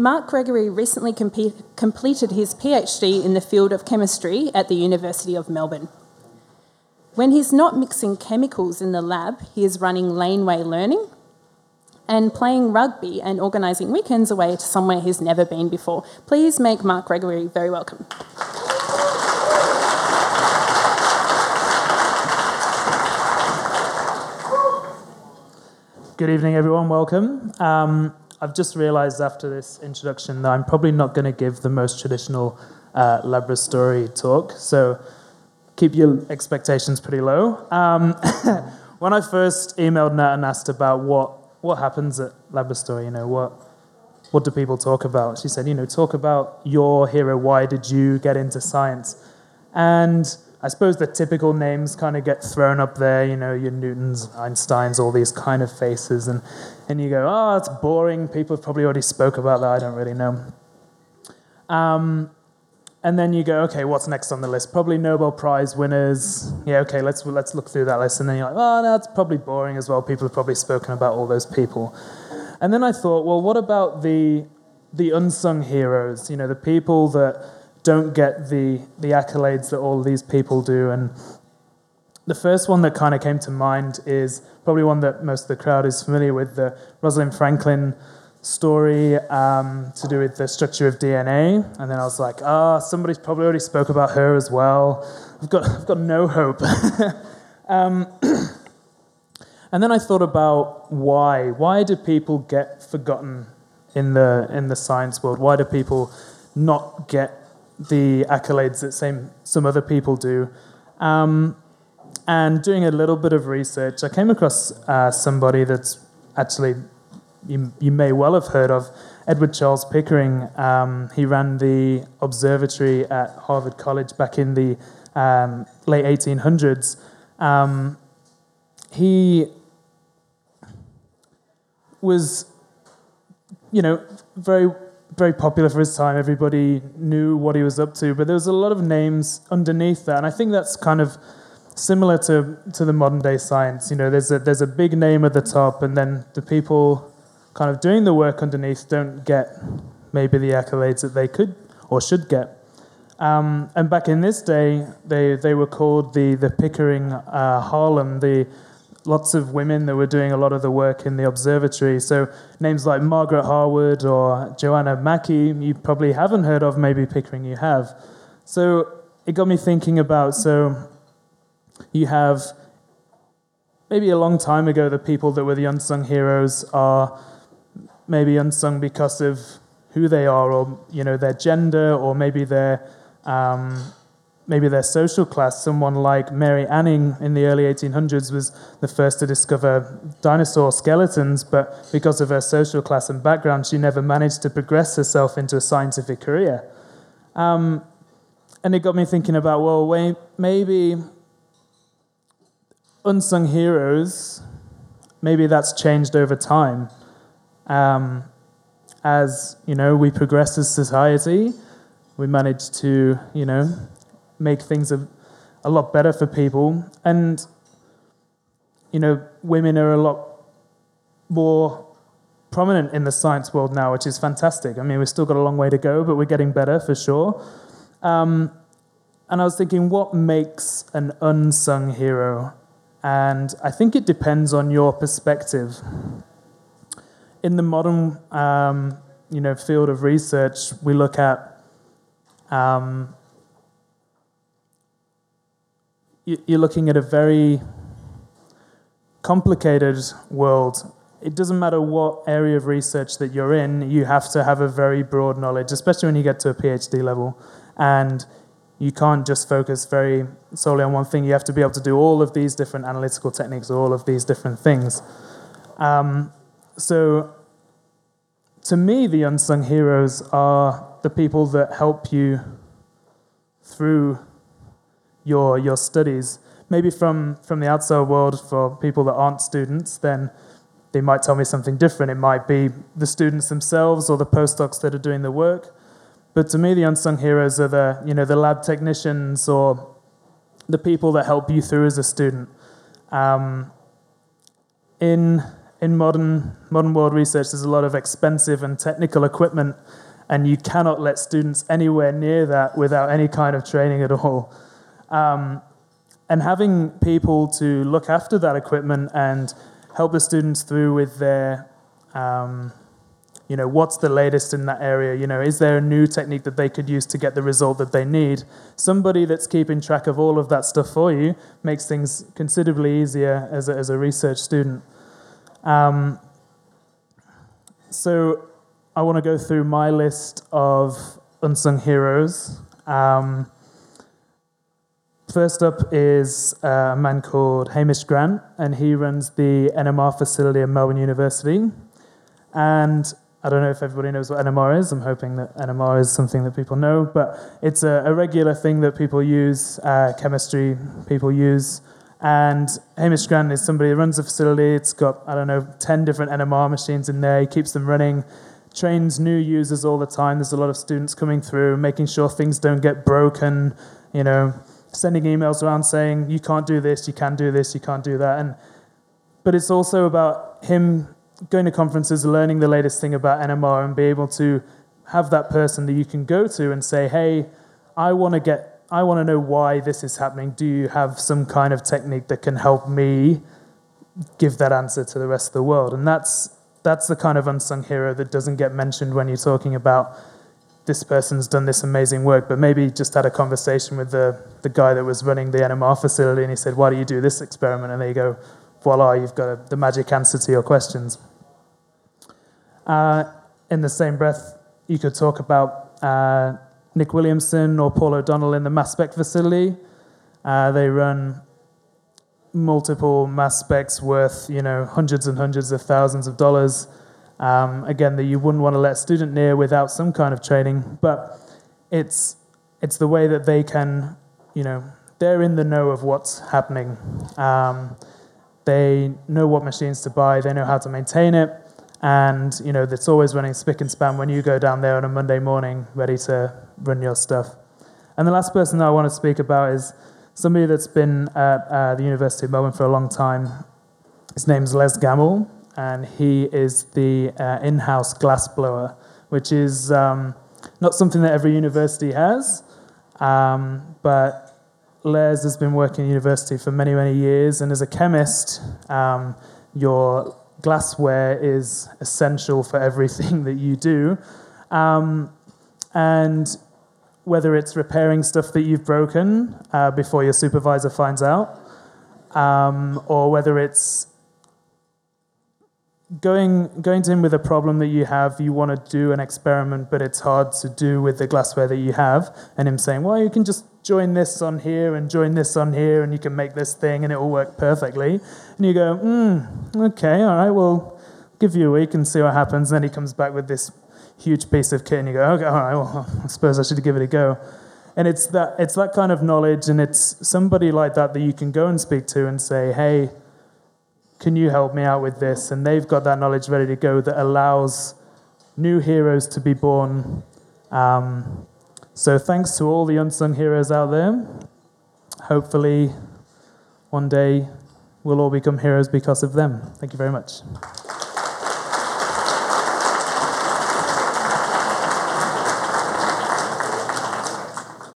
Mark Gregory recently compe- completed his PhD in the field of chemistry at the University of Melbourne. When he's not mixing chemicals in the lab, he is running laneway learning and playing rugby and organising weekends away to somewhere he's never been before. Please make Mark Gregory very welcome. Good evening, everyone. Welcome. Um, I've just realised after this introduction that I'm probably not going to give the most traditional uh, laboratory talk, so keep your expectations pretty low. Um, when I first emailed Nat and asked about what what happens at laboratory, you know, what what do people talk about? She said, you know, talk about your hero. Why did you get into science? And I suppose the typical names kind of get thrown up there, you know, your Newtons, Einsteins, all these kind of faces, and, and you go, oh, it's boring. People have probably already spoke about that. I don't really know. Um, and then you go, okay, what's next on the list? Probably Nobel Prize winners. Yeah, okay, let's let's look through that list. And then you're like, oh, that's probably boring as well. People have probably spoken about all those people. And then I thought, well, what about the the unsung heroes? You know, the people that don't get the, the accolades that all these people do. And the first one that kind of came to mind is probably one that most of the crowd is familiar with the Rosalind Franklin story um, to do with the structure of DNA. And then I was like, ah, oh, somebody's probably already spoke about her as well. I've got, I've got no hope. um, and then I thought about why. Why do people get forgotten in the, in the science world? Why do people not get the accolades that same, some other people do. Um, and doing a little bit of research, I came across uh, somebody that's actually you, you may well have heard of, Edward Charles Pickering. Um, he ran the observatory at Harvard College back in the um, late 1800s. Um, he was, you know, very very popular for his time. Everybody knew what he was up to, but there was a lot of names underneath that, and I think that's kind of similar to to the modern day science. You know, there's a there's a big name at the top, and then the people kind of doing the work underneath don't get maybe the accolades that they could or should get. Um, and back in this day, they they were called the the Pickering uh, harem, the lots of women that were doing a lot of the work in the observatory. So names like Margaret Harwood or Johanna Mackie, you probably haven't heard of, maybe Pickering you have. So it got me thinking about so you have maybe a long time ago the people that were the unsung heroes are maybe unsung because of who they are or you know their gender or maybe their um, maybe their social class. Someone like Mary Anning in the early 1800s was the first to discover dinosaur skeletons, but because of her social class and background, she never managed to progress herself into a scientific career. Um, and it got me thinking about well, wait, maybe unsung heroes, maybe that's changed over time. Um, as you know, we progress as society, we manage to you know make things a, a lot better for people. And, you know, women are a lot more prominent in the science world now, which is fantastic. I mean, we've still got a long way to go, but we're getting better for sure. Um, and I was thinking, what makes an unsung hero? And I think it depends on your perspective. In the modern, um, you know, field of research, we look at um, you're looking at a very complicated world. It doesn't matter what area of research that you're in, you have to have a very broad knowledge, especially when you get to a PhD level. And you can't just focus very solely on one thing. You have to be able to do all of these different analytical techniques, all of these different things. Um, so, to me, the unsung heroes are the people that help you through your, your studies. Maybe from, from the outside world, for people that aren't students, then they might tell me something different. It might be the students themselves or the postdocs that are doing the work. But to me, the unsung heroes are the, you know, the lab technicians or the people that help you through as a student. Um, in in modern modern world research, there's a lot of expensive and technical equipment, and you cannot let students anywhere near that without any kind of training at all. Um, and having people to look after that equipment and help the students through with their um, you know what's the latest in that area? You know is there a new technique that they could use to get the result that they need? Somebody that's keeping track of all of that stuff for you makes things considerably easier as a, as a research student. Um, so i want to go through my list of unsung heroes. Um, First up is a man called Hamish Grant, and he runs the NMR facility at Melbourne University. And I don't know if everybody knows what NMR is. I'm hoping that NMR is something that people know, but it's a, a regular thing that people use, uh, chemistry people use. And Hamish Grant is somebody who runs a facility. It's got, I don't know, 10 different NMR machines in there. He keeps them running, trains new users all the time. There's a lot of students coming through, making sure things don't get broken, you know, sending emails around saying, you can't do this, you can do this, you can't do that. And, but it's also about him going to conferences, learning the latest thing about NMR, and be able to have that person that you can go to and say, "Hey, I want to get, I want to know why this is happening. Do you have some kind of technique that can help me give that answer to the rest of the world?" And that's that's the kind of unsung hero that doesn't get mentioned when you're talking about this person's done this amazing work, but maybe just had a conversation with the, the guy that was running the NMR facility and he said, Why do you do this experiment? And they go, voila, you've got a, the magic answer to your questions. Uh, in the same breath, you could talk about uh, Nick Williamson or Paul O'Donnell in the mass spec facility. Uh, they run multiple mass specs worth, you know, hundreds and hundreds of thousands of dollars. Um, again, that you wouldn't want to let a student near without some kind of training, but it's it's the way that they can, you know, they're in the know of what's happening. Um, they know what machines to buy. They know how to maintain it and you know it's always running spick and span when you go down there on a Monday morning, ready to run your stuff. And the last person that I want to speak about is somebody that's been at uh, the University of Melbourne for a long time. His name's Les Gamble, and he is the uh, in-house glass blower, which is um, not something that every university has, um, but Les has been working at university for many, many years, and as a chemist, um, your glassware is essential for everything that you do. Um, and whether it's repairing stuff that you've broken uh, before your supervisor finds out, um, or whether it's going going to him with a problem that you have, you want to do an experiment, but it's hard to do with the glassware that you have, and him saying, "Well, you can just join this on here and join this on here, and you can make this thing, and it will work perfectly." And you go, "Hmm, okay, all right, well, give you a week and see what happens." And then he comes back with this huge piece of kit, and you go, "Okay, all right, well, I suppose I should give it a go." And it's that it's that kind of knowledge, and it's somebody like that that you can go and speak to and say, "Hey." Can you help me out with this? And they've got that knowledge ready to go that allows new heroes to be born. Um, so thanks to all the unsung heroes out there. Hopefully, one day we'll all become heroes because of them. Thank you very much.